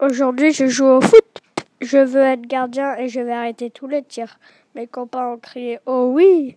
Aujourd'hui, je joue au foot. Je veux être gardien et je vais arrêter tous les tirs. Mes copains ont crié Oh oui!